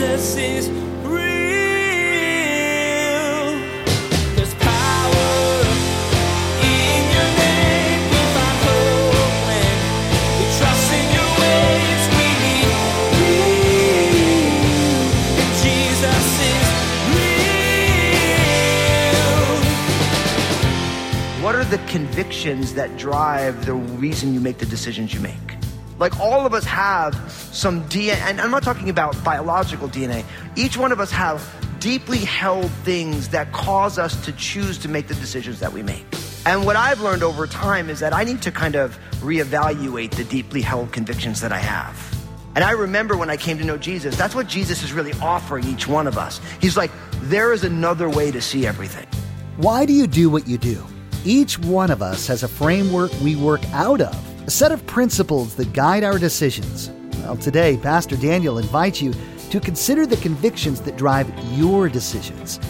Jesus is. What are the convictions that drive the reason you make the decisions you make? Like all of us have some DNA, and I'm not talking about biological DNA. Each one of us have deeply held things that cause us to choose to make the decisions that we make. And what I've learned over time is that I need to kind of reevaluate the deeply held convictions that I have. And I remember when I came to know Jesus, that's what Jesus is really offering each one of us. He's like, there is another way to see everything. Why do you do what you do? Each one of us has a framework we work out of, a set of principles that guide our decisions. Well, today, Pastor Daniel invites you to consider the convictions that drive your decisions.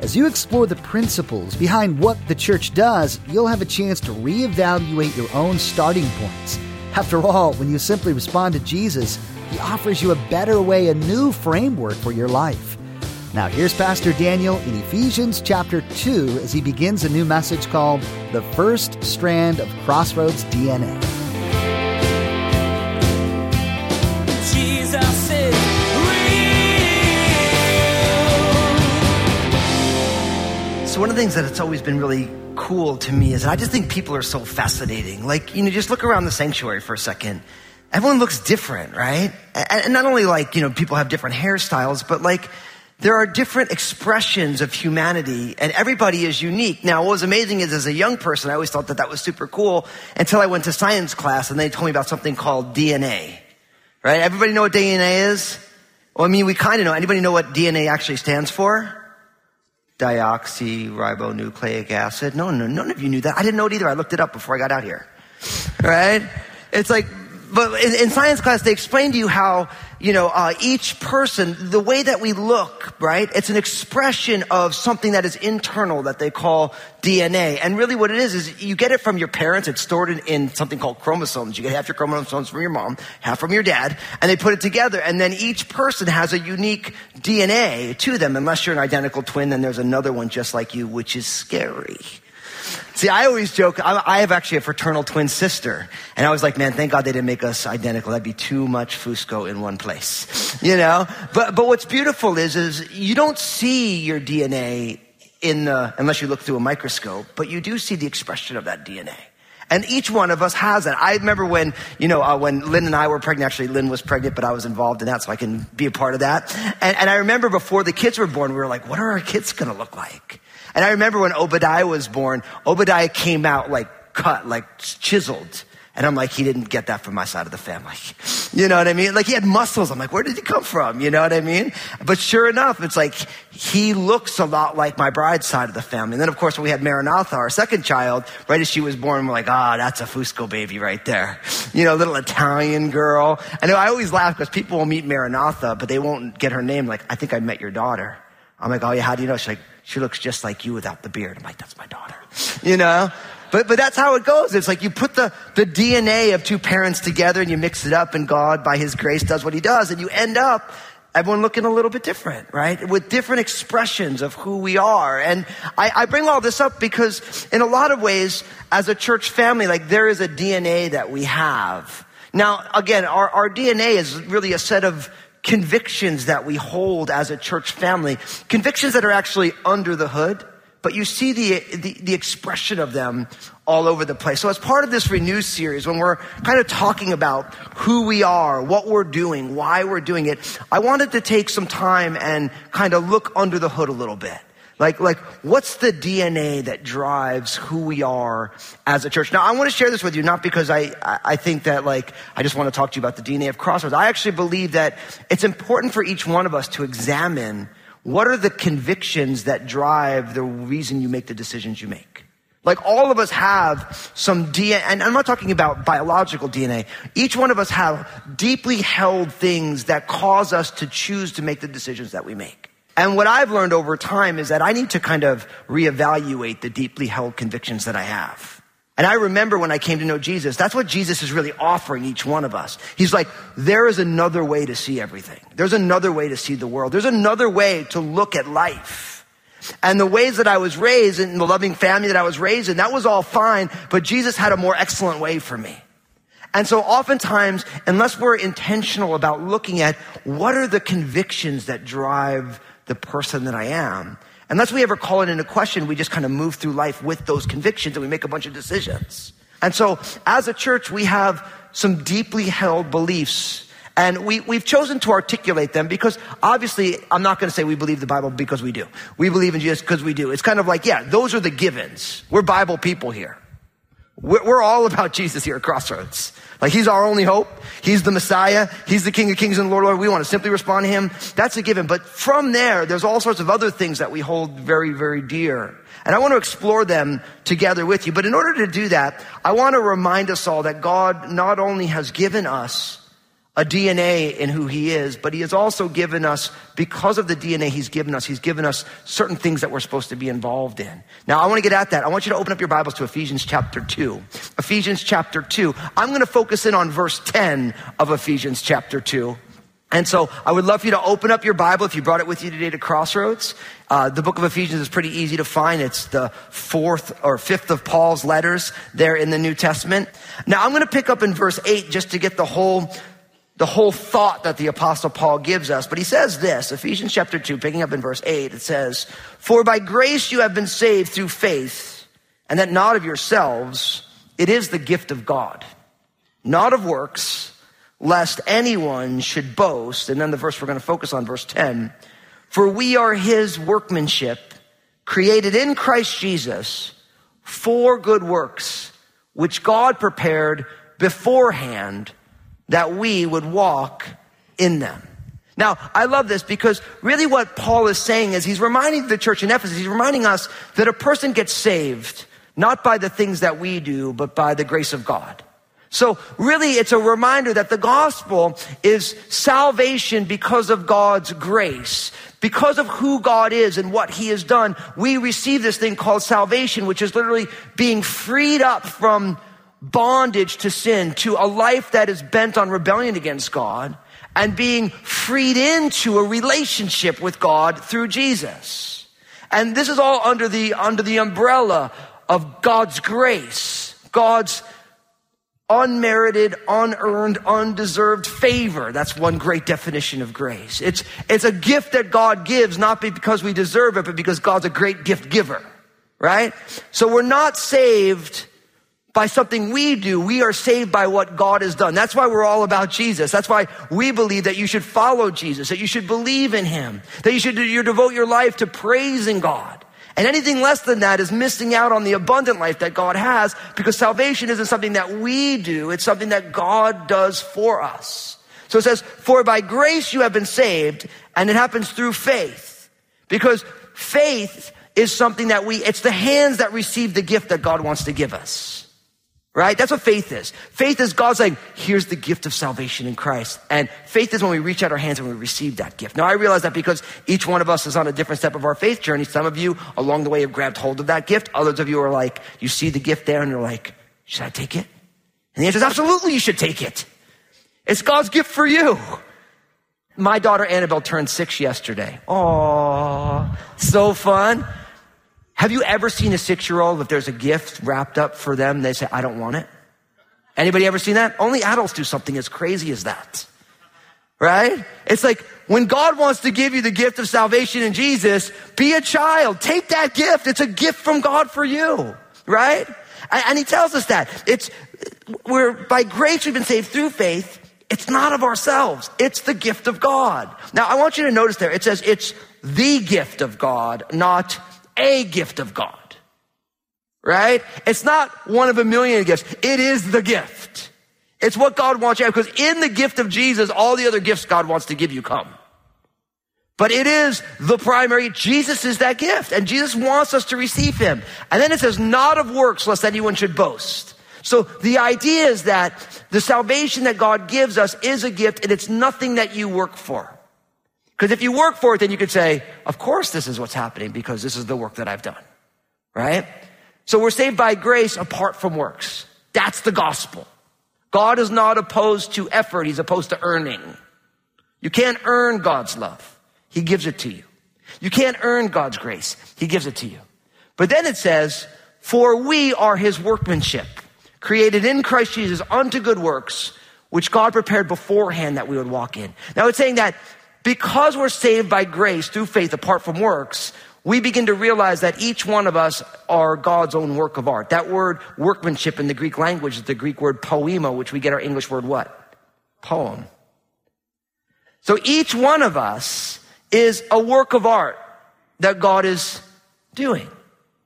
As you explore the principles behind what the church does, you'll have a chance to reevaluate your own starting points. After all, when you simply respond to Jesus, He offers you a better way, a new framework for your life. Now, here's Pastor Daniel in Ephesians chapter 2 as he begins a new message called The First Strand of Crossroads DNA. One of the things that it's always been really cool to me is that I just think people are so fascinating. Like, you know, just look around the sanctuary for a second. Everyone looks different, right? And not only like, you know, people have different hairstyles, but like there are different expressions of humanity and everybody is unique. Now, what was amazing is as a young person, I always thought that that was super cool until I went to science class and they told me about something called DNA, right? Everybody know what DNA is? Well, I mean, we kind of know. Anybody know what DNA actually stands for? Deoxyribonucleic acid. No, no, none of you knew that. I didn't know it either. I looked it up before I got out here. Right? It's like, but in, in science class, they explain to you how, you know, uh, each person, the way that we look, right? It's an expression of something that is internal that they call DNA. And really what it is, is you get it from your parents. It's stored in, in something called chromosomes. You get half your chromosomes from your mom, half from your dad, and they put it together. And then each person has a unique DNA to them. Unless you're an identical twin, then there's another one just like you, which is scary. See, I always joke, I have actually a fraternal twin sister. And I was like, man, thank God they didn't make us identical. That'd be too much Fusco in one place. You know? But, but what's beautiful is, is you don't see your DNA in the, unless you look through a microscope, but you do see the expression of that DNA. And each one of us has it. I remember when, you know, uh, when Lynn and I were pregnant, actually Lynn was pregnant, but I was involved in that, so I can be a part of that. And, and I remember before the kids were born, we were like, what are our kids gonna look like? And I remember when Obadiah was born, Obadiah came out like cut, like chiseled. And I'm like, he didn't get that from my side of the family. You know what I mean? Like he had muscles. I'm like, where did he come from? You know what I mean? But sure enough, it's like he looks a lot like my bride's side of the family. And then of course, when we had Maranatha, our second child, right as she was born, we're like, ah, oh, that's a Fusco baby right there. You know, little Italian girl. And I always laugh because people will meet Maranatha, but they won't get her name. Like, I think I met your daughter. I'm like, oh yeah, how do you know? She's like, she looks just like you without the beard. I'm like, that's my daughter. You know? But, but that's how it goes. It's like you put the, the DNA of two parents together and you mix it up and God, by His grace, does what He does. And you end up everyone looking a little bit different, right? With different expressions of who we are. And I, I, bring all this up because in a lot of ways, as a church family, like there is a DNA that we have. Now, again, our, our DNA is really a set of convictions that we hold as a church family, convictions that are actually under the hood, but you see the, the, the, expression of them all over the place. So as part of this Renew series, when we're kind of talking about who we are, what we're doing, why we're doing it, I wanted to take some time and kind of look under the hood a little bit. Like, like, what's the DNA that drives who we are as a church? Now, I want to share this with you, not because I, I think that like, I just want to talk to you about the DNA of Crossroads. I actually believe that it's important for each one of us to examine what are the convictions that drive the reason you make the decisions you make. Like all of us have some DNA, and I'm not talking about biological DNA. Each one of us have deeply held things that cause us to choose to make the decisions that we make. And what I've learned over time is that I need to kind of reevaluate the deeply held convictions that I have. And I remember when I came to know Jesus, that's what Jesus is really offering each one of us. He's like, there is another way to see everything. There's another way to see the world. There's another way to look at life. And the ways that I was raised in the loving family that I was raised in, that was all fine, but Jesus had a more excellent way for me. And so oftentimes, unless we're intentional about looking at what are the convictions that drive the person that I am, unless we ever call it into question, we just kind of move through life with those convictions and we make a bunch of decisions. And so as a church, we have some deeply held beliefs and we, we've chosen to articulate them because obviously I'm not going to say we believe the Bible because we do. We believe in Jesus because we do. It's kind of like, yeah, those are the givens. We're Bible people here. We're, we're all about Jesus here at Crossroads. Like he's our only hope. He's the Messiah. He's the King of Kings and Lord of Lords. We want to simply respond to him. That's a given. But from there, there's all sorts of other things that we hold very, very dear. And I want to explore them together with you. But in order to do that, I want to remind us all that God not only has given us a DNA in who he is, but he has also given us, because of the DNA he's given us, he's given us certain things that we're supposed to be involved in. Now, I want to get at that. I want you to open up your Bibles to Ephesians chapter 2. Ephesians chapter 2. I'm going to focus in on verse 10 of Ephesians chapter 2. And so I would love for you to open up your Bible if you brought it with you today to Crossroads. Uh, the book of Ephesians is pretty easy to find. It's the fourth or fifth of Paul's letters there in the New Testament. Now I'm going to pick up in verse 8 just to get the whole the whole thought that the apostle Paul gives us. But he says this, Ephesians chapter 2, picking up in verse 8, it says, For by grace you have been saved through faith, and that not of yourselves, it is the gift of God, not of works, lest anyone should boast. And then the verse we're going to focus on, verse 10, For we are his workmanship, created in Christ Jesus for good works, which God prepared beforehand that we would walk in them. Now, I love this because really what Paul is saying is he's reminding the church in Ephesus, he's reminding us that a person gets saved not by the things that we do, but by the grace of God. So really it's a reminder that the gospel is salvation because of God's grace. Because of who God is and what he has done, we receive this thing called salvation, which is literally being freed up from bondage to sin, to a life that is bent on rebellion against God, and being freed into a relationship with God through Jesus. And this is all under the, under the umbrella of God's grace, God's unmerited, unearned, undeserved favor. That's one great definition of grace. It's, it's a gift that God gives, not because we deserve it, but because God's a great gift giver, right? So we're not saved by something we do. We are saved by what God has done. That's why we're all about Jesus. That's why we believe that you should follow Jesus, that you should believe in him, that you should you devote your life to praising God. And anything less than that is missing out on the abundant life that God has because salvation isn't something that we do. It's something that God does for us. So it says, for by grace you have been saved and it happens through faith because faith is something that we, it's the hands that receive the gift that God wants to give us. Right? That's what faith is. Faith is God saying, here's the gift of salvation in Christ. And faith is when we reach out our hands and we receive that gift. Now I realize that because each one of us is on a different step of our faith journey. Some of you along the way have grabbed hold of that gift. Others of you are like, you see the gift there and you're like, should I take it? And the answer is absolutely you should take it. It's God's gift for you. My daughter Annabelle turned six yesterday. Oh, so fun. Have you ever seen a six year old, if there's a gift wrapped up for them, they say, I don't want it? Anybody ever seen that? Only adults do something as crazy as that. Right? It's like when God wants to give you the gift of salvation in Jesus, be a child. Take that gift. It's a gift from God for you. Right? And he tells us that. It's, we're, by grace we've been saved through faith. It's not of ourselves. It's the gift of God. Now I want you to notice there, it says it's the gift of God, not a gift of God. Right? It's not one of a million gifts. It is the gift. It's what God wants you to have because in the gift of Jesus, all the other gifts God wants to give you come. But it is the primary, Jesus is that gift and Jesus wants us to receive him. And then it says, not of works lest anyone should boast. So the idea is that the salvation that God gives us is a gift and it's nothing that you work for. Because if you work for it, then you could say, of course this is what's happening because this is the work that I've done. Right? So we're saved by grace apart from works. That's the gospel. God is not opposed to effort. He's opposed to earning. You can't earn God's love. He gives it to you. You can't earn God's grace. He gives it to you. But then it says, for we are his workmanship, created in Christ Jesus unto good works, which God prepared beforehand that we would walk in. Now it's saying that because we're saved by grace through faith apart from works, we begin to realize that each one of us are God's own work of art. That word workmanship in the Greek language is the Greek word poema, which we get our English word what? Poem. So each one of us is a work of art that God is doing.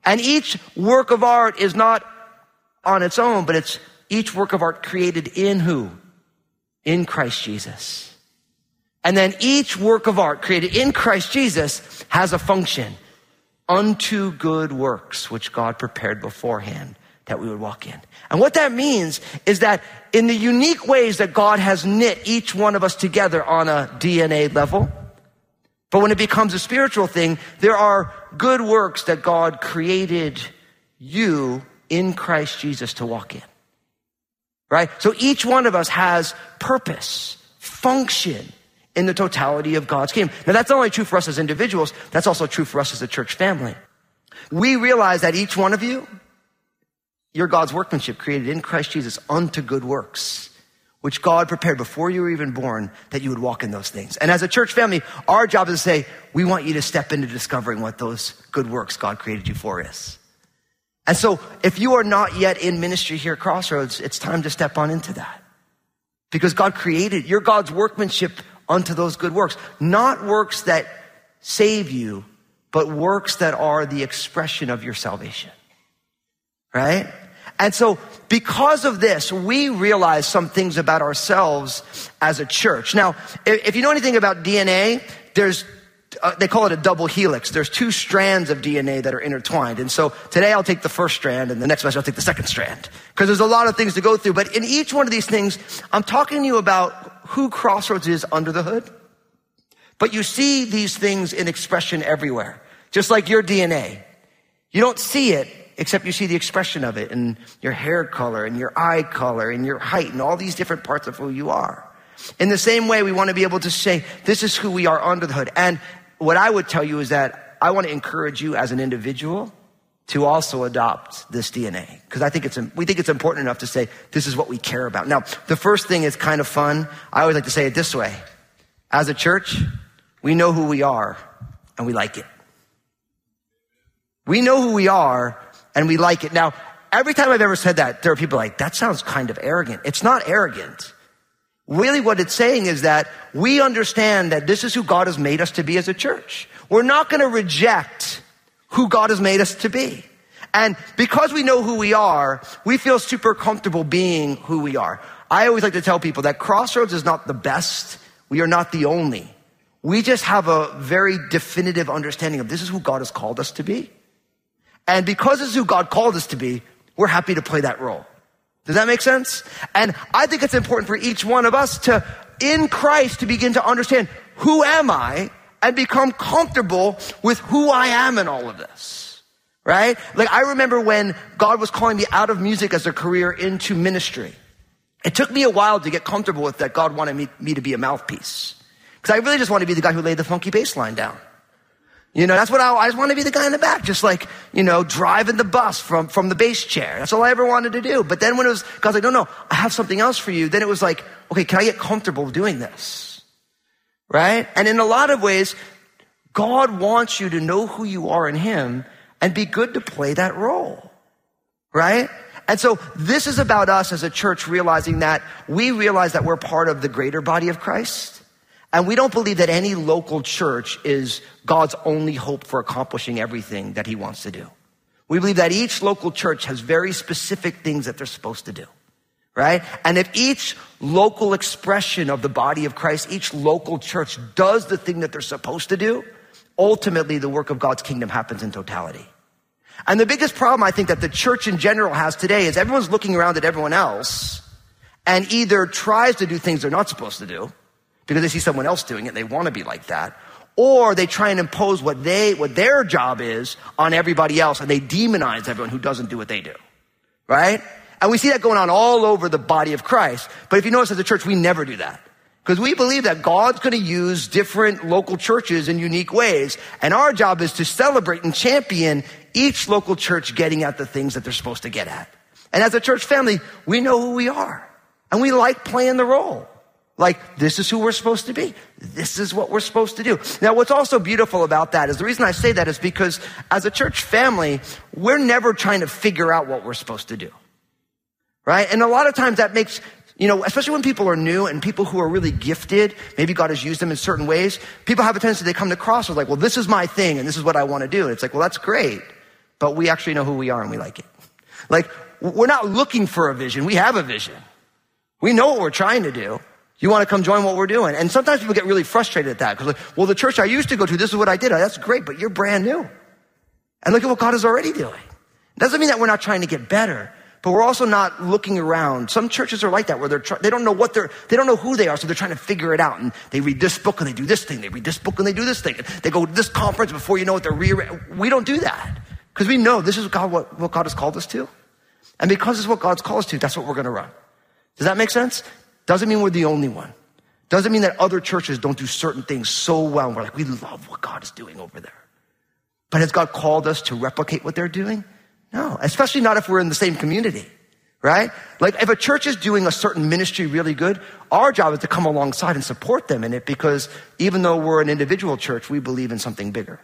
And each work of art is not on its own, but it's each work of art created in who? In Christ Jesus. And then each work of art created in Christ Jesus has a function unto good works, which God prepared beforehand that we would walk in. And what that means is that in the unique ways that God has knit each one of us together on a DNA level, but when it becomes a spiritual thing, there are good works that God created you in Christ Jesus to walk in. Right? So each one of us has purpose, function, in the totality of God's kingdom. Now that's not only true for us as individuals, that's also true for us as a church family. We realize that each one of you, you're God's workmanship created in Christ Jesus unto good works, which God prepared before you were even born that you would walk in those things. And as a church family, our job is to say, we want you to step into discovering what those good works God created you for is. And so if you are not yet in ministry here at Crossroads, it's time to step on into that. Because God created, you're God's workmanship unto those good works. Not works that save you, but works that are the expression of your salvation. Right? And so, because of this, we realize some things about ourselves as a church. Now, if you know anything about DNA, there's uh, they call it a double helix. There's two strands of DNA that are intertwined. And so today I'll take the first strand and the next message I'll take the second strand. Because there's a lot of things to go through. But in each one of these things, I'm talking to you about who Crossroads is under the hood. But you see these things in expression everywhere, just like your DNA. You don't see it except you see the expression of it in your hair color and your eye color and your height and all these different parts of who you are. In the same way, we want to be able to say, this is who we are under the hood. And what I would tell you is that I want to encourage you as an individual to also adopt this DNA because I think it's we think it's important enough to say this is what we care about. Now, the first thing is kind of fun. I always like to say it this way: as a church, we know who we are and we like it. We know who we are and we like it. Now, every time I've ever said that, there are people like that sounds kind of arrogant. It's not arrogant. Really, what it's saying is that we understand that this is who God has made us to be as a church. We're not going to reject who God has made us to be. And because we know who we are, we feel super comfortable being who we are. I always like to tell people that Crossroads is not the best. We are not the only. We just have a very definitive understanding of this is who God has called us to be. And because this is who God called us to be, we're happy to play that role. Does that make sense? And I think it's important for each one of us to, in Christ, to begin to understand who am I and become comfortable with who I am in all of this. Right? Like I remember when God was calling me out of music as a career into ministry. It took me a while to get comfortable with that God wanted me, me to be a mouthpiece. Because I really just want to be the guy who laid the funky bass line down. You know, that's what I, I just want to be the guy in the back, just like, you know, driving the bus from, from the bass chair. That's all I ever wanted to do. But then when it was, God's like, no, no, I have something else for you. Then it was like, okay, can I get comfortable doing this? Right? And in a lot of ways, God wants you to know who you are in Him and be good to play that role, right? And so this is about us as a church realizing that we realize that we're part of the greater body of Christ. And we don't believe that any local church is God's only hope for accomplishing everything that He wants to do. We believe that each local church has very specific things that they're supposed to do right? And if each local expression of the body of Christ, each local church does the thing that they're supposed to do, ultimately the work of God's kingdom happens in totality. And the biggest problem I think that the church in general has today is everyone's looking around at everyone else and either tries to do things they're not supposed to do because they see someone else doing it and they want to be like that, or they try and impose what they, what their job is on everybody else and they demonize everyone who doesn't do what they do. Right? And we see that going on all over the body of Christ. But if you notice as a church, we never do that. Because we believe that God's going to use different local churches in unique ways. And our job is to celebrate and champion each local church getting at the things that they're supposed to get at. And as a church family, we know who we are. And we like playing the role. Like, this is who we're supposed to be. This is what we're supposed to do. Now, what's also beautiful about that is the reason I say that is because as a church family, we're never trying to figure out what we're supposed to do. Right? And a lot of times that makes, you know, especially when people are new and people who are really gifted, maybe God has used them in certain ways, people have a tendency, they come to Crossroads like, well, this is my thing and this is what I want to do. And it's like, well, that's great, but we actually know who we are and we like it. Like, we're not looking for a vision. We have a vision. We know what we're trying to do. You want to come join what we're doing. And sometimes people get really frustrated at that because, like, well, the church I used to go to, this is what I did. Oh, that's great, but you're brand new. And look at what God is already doing. Doesn't mean that we're not trying to get better, but we're also not looking around. Some churches are like that where they're try- they don't know what they're, they don't know who they are, so they're trying to figure it out. And they read this book and they do this thing. They read this book and they do this thing. They go to this conference before you know it. they're re- We don't do that because we know this is God, what, what God has called us to. And because it's what God's called us to, that's what we're going to run. Does that make sense? Doesn't mean we're the only one. Doesn't mean that other churches don't do certain things so well. And we're like, we love what God is doing over there. But has God called us to replicate what they're doing? No, especially not if we're in the same community, right? Like if a church is doing a certain ministry really good, our job is to come alongside and support them in it because even though we're an individual church, we believe in something bigger.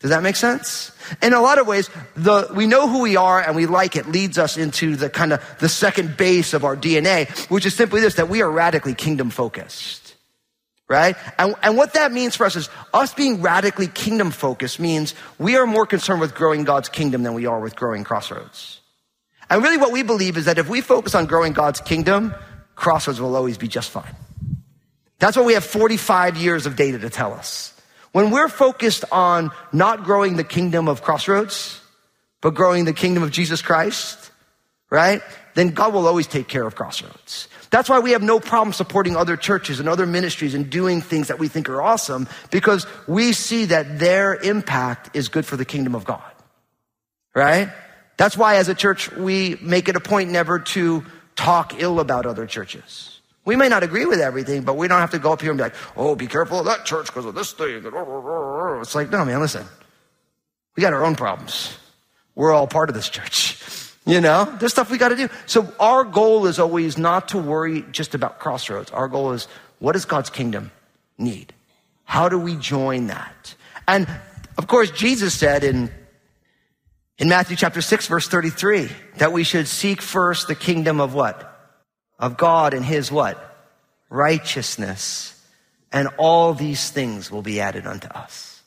Does that make sense? In a lot of ways, the, we know who we are and we like it leads us into the kind of the second base of our DNA, which is simply this, that we are radically kingdom focused. Right? And, and what that means for us is us being radically kingdom focused means we are more concerned with growing God's kingdom than we are with growing Crossroads. And really what we believe is that if we focus on growing God's kingdom, Crossroads will always be just fine. That's what we have 45 years of data to tell us. When we're focused on not growing the kingdom of Crossroads, but growing the kingdom of Jesus Christ, right? Then God will always take care of Crossroads. That's why we have no problem supporting other churches and other ministries and doing things that we think are awesome because we see that their impact is good for the kingdom of God. Right? That's why as a church, we make it a point never to talk ill about other churches. We may not agree with everything, but we don't have to go up here and be like, oh, be careful of that church because of this thing. It's like, no, man, listen. We got our own problems. We're all part of this church. You know, there's stuff we got to do. So our goal is always not to worry just about crossroads. Our goal is what does God's kingdom need? How do we join that? And of course, Jesus said in, in Matthew chapter 6, verse 33, that we should seek first the kingdom of what? Of God and his what? Righteousness. And all these things will be added unto us.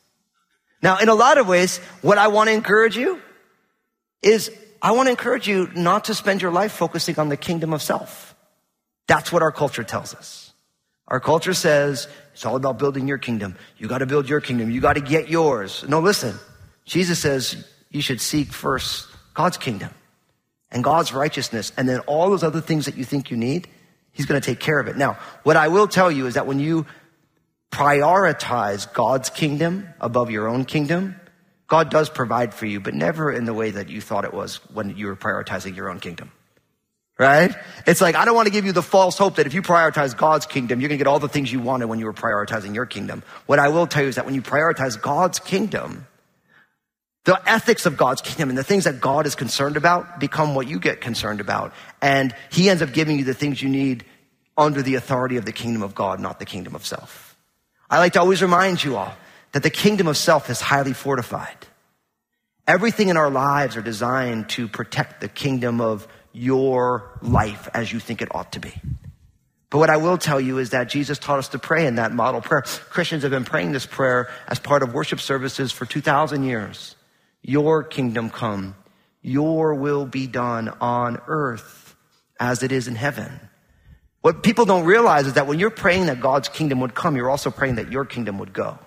Now, in a lot of ways, what I want to encourage you is I want to encourage you not to spend your life focusing on the kingdom of self. That's what our culture tells us. Our culture says it's all about building your kingdom. You got to build your kingdom. You got to get yours. No, listen. Jesus says you should seek first God's kingdom and God's righteousness. And then all those other things that you think you need, He's going to take care of it. Now, what I will tell you is that when you prioritize God's kingdom above your own kingdom, God does provide for you, but never in the way that you thought it was when you were prioritizing your own kingdom. Right? It's like, I don't want to give you the false hope that if you prioritize God's kingdom, you're going to get all the things you wanted when you were prioritizing your kingdom. What I will tell you is that when you prioritize God's kingdom, the ethics of God's kingdom and the things that God is concerned about become what you get concerned about. And He ends up giving you the things you need under the authority of the kingdom of God, not the kingdom of self. I like to always remind you all that the kingdom of self is highly fortified. Everything in our lives are designed to protect the kingdom of your life as you think it ought to be. But what I will tell you is that Jesus taught us to pray in that model prayer. Christians have been praying this prayer as part of worship services for 2,000 years. Your kingdom come, your will be done on earth as it is in heaven. What people don't realize is that when you're praying that God's kingdom would come, you're also praying that your kingdom would go.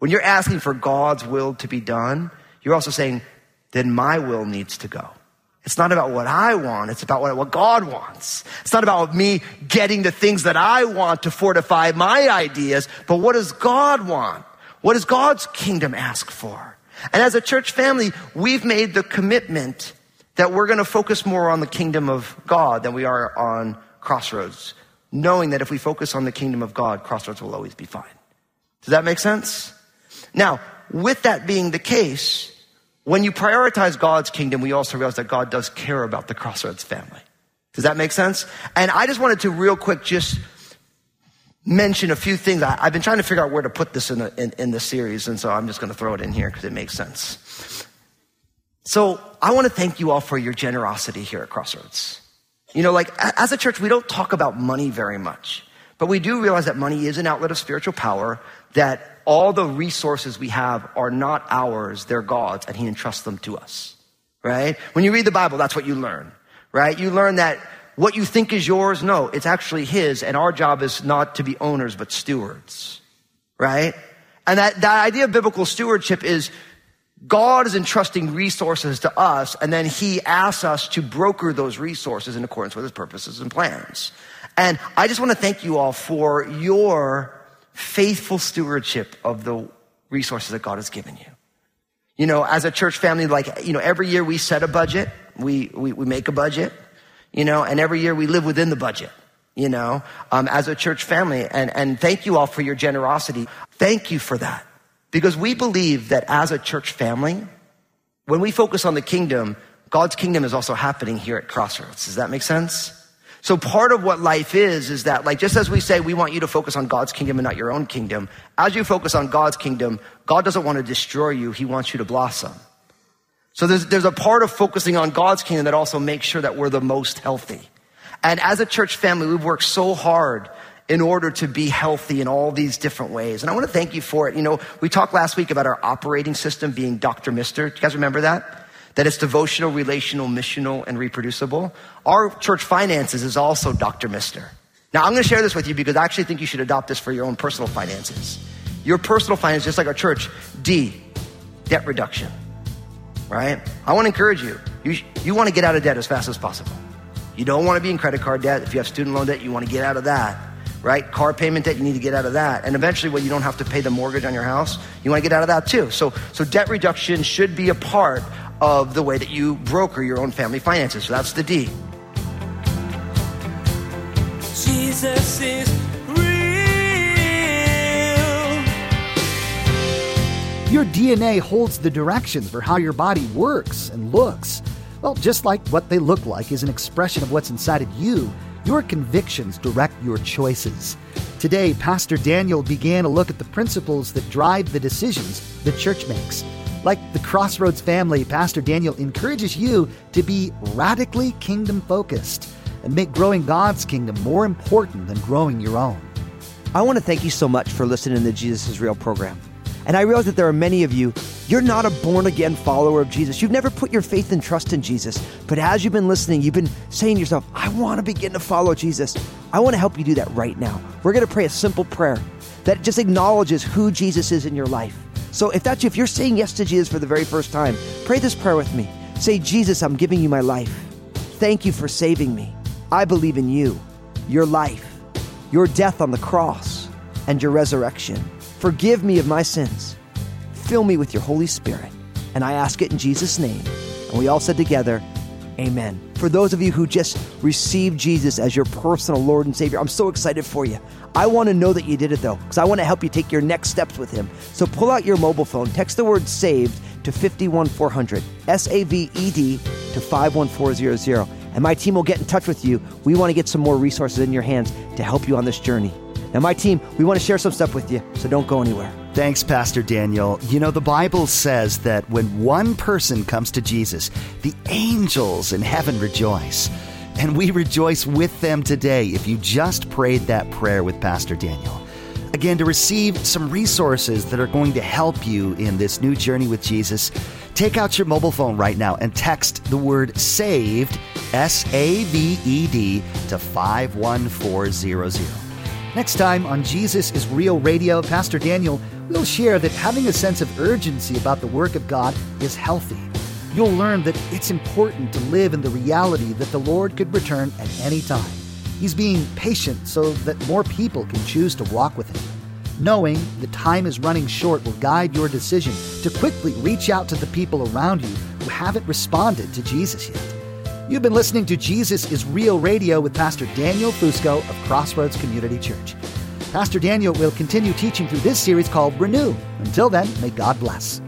When you're asking for God's will to be done, you're also saying, then my will needs to go. It's not about what I want. It's about what, what God wants. It's not about me getting the things that I want to fortify my ideas, but what does God want? What does God's kingdom ask for? And as a church family, we've made the commitment that we're going to focus more on the kingdom of God than we are on crossroads, knowing that if we focus on the kingdom of God, crossroads will always be fine. Does that make sense? Now, with that being the case, when you prioritize God's kingdom, we also realize that God does care about the Crossroads family. Does that make sense? And I just wanted to real quick just mention a few things. I, have been trying to figure out where to put this in, the, in, in the series, and so I'm just going to throw it in here because it makes sense. So I want to thank you all for your generosity here at Crossroads. You know, like as a church, we don't talk about money very much, but we do realize that money is an outlet of spiritual power, that all the resources we have are not ours, they're God's, and He entrusts them to us, right? When you read the Bible, that's what you learn, right? You learn that what you think is yours, no, it's actually His, and our job is not to be owners, but stewards, right? And that, that idea of biblical stewardship is God is entrusting resources to us, and then He asks us to broker those resources in accordance with His purposes and plans. And I just want to thank you all for your faithful stewardship of the resources that God has given you. You know, as a church family, like, you know, every year we set a budget, we, we, we make a budget, you know, and every year we live within the budget, you know, um, as a church family. And, and thank you all for your generosity. Thank you for that. Because we believe that as a church family, when we focus on the kingdom, God's kingdom is also happening here at Crossroads. Does that make sense? So part of what life is, is that like, just as we say, we want you to focus on God's kingdom and not your own kingdom, as you focus on God's kingdom, God doesn't want to destroy you. He wants you to blossom. So there's, there's a part of focusing on God's kingdom that also makes sure that we're the most healthy. And as a church family, we've worked so hard in order to be healthy in all these different ways. And I want to thank you for it. You know, we talked last week about our operating system being Dr. Mister. Do you guys remember that? That it's devotional, relational, missional, and reproducible. Our church finances is also Dr. Mister. Now, I'm going to share this with you because I actually think you should adopt this for your own personal finances. Your personal finances, just like our church, D, debt reduction. Right? I want to encourage you. You, you want to get out of debt as fast as possible. You don't want to be in credit card debt. If you have student loan debt, you want to get out of that. Right? Car payment debt, you need to get out of that. And eventually, when you don't have to pay the mortgage on your house, you want to get out of that too. So, so debt reduction should be a part of the way that you broker your own family finances. So that's the D. Jesus is real. Your DNA holds the directions for how your body works and looks. Well, just like what they look like is an expression of what's inside of you, your convictions direct your choices. Today, Pastor Daniel began a look at the principles that drive the decisions the church makes. Like the Crossroads family, Pastor Daniel encourages you to be radically kingdom focused and make growing God's kingdom more important than growing your own. I want to thank you so much for listening to Jesus is Real program. And I realize that there are many of you, you're not a born again follower of Jesus. You've never put your faith and trust in Jesus. But as you've been listening, you've been saying to yourself, I want to begin to follow Jesus. I want to help you do that right now. We're going to pray a simple prayer that just acknowledges who Jesus is in your life. So if that's you, if you're saying yes to Jesus for the very first time, pray this prayer with me. Say, Jesus, I'm giving you my life. Thank you for saving me. I believe in you, your life, your death on the cross, and your resurrection. Forgive me of my sins. Fill me with your Holy Spirit. And I ask it in Jesus' name. And we all said together, Amen. For those of you who just received Jesus as your personal Lord and Savior, I'm so excited for you. I want to know that you did it though, because I want to help you take your next steps with Him. So pull out your mobile phone, text the word saved to 51400, S A V E D to 51400, and my team will get in touch with you. We want to get some more resources in your hands to help you on this journey. Now, my team, we want to share some stuff with you, so don't go anywhere. Thanks, Pastor Daniel. You know, the Bible says that when one person comes to Jesus, the angels in heaven rejoice. And we rejoice with them today if you just prayed that prayer with Pastor Daniel. Again, to receive some resources that are going to help you in this new journey with Jesus, take out your mobile phone right now and text the word SAVED, S A V E D, to 51400. Next time on Jesus is Real Radio, Pastor Daniel will share that having a sense of urgency about the work of God is healthy. you'll learn that it's important to live in the reality that the Lord could return at any time. He's being patient so that more people can choose to walk with Him. Knowing the time is running short will guide your decision to quickly reach out to the people around you who haven't responded to Jesus yet. You've been listening to Jesus is Real Radio with Pastor Daniel Fusco of Crossroads Community Church. Pastor Daniel will continue teaching through this series called Renew. Until then, may God bless.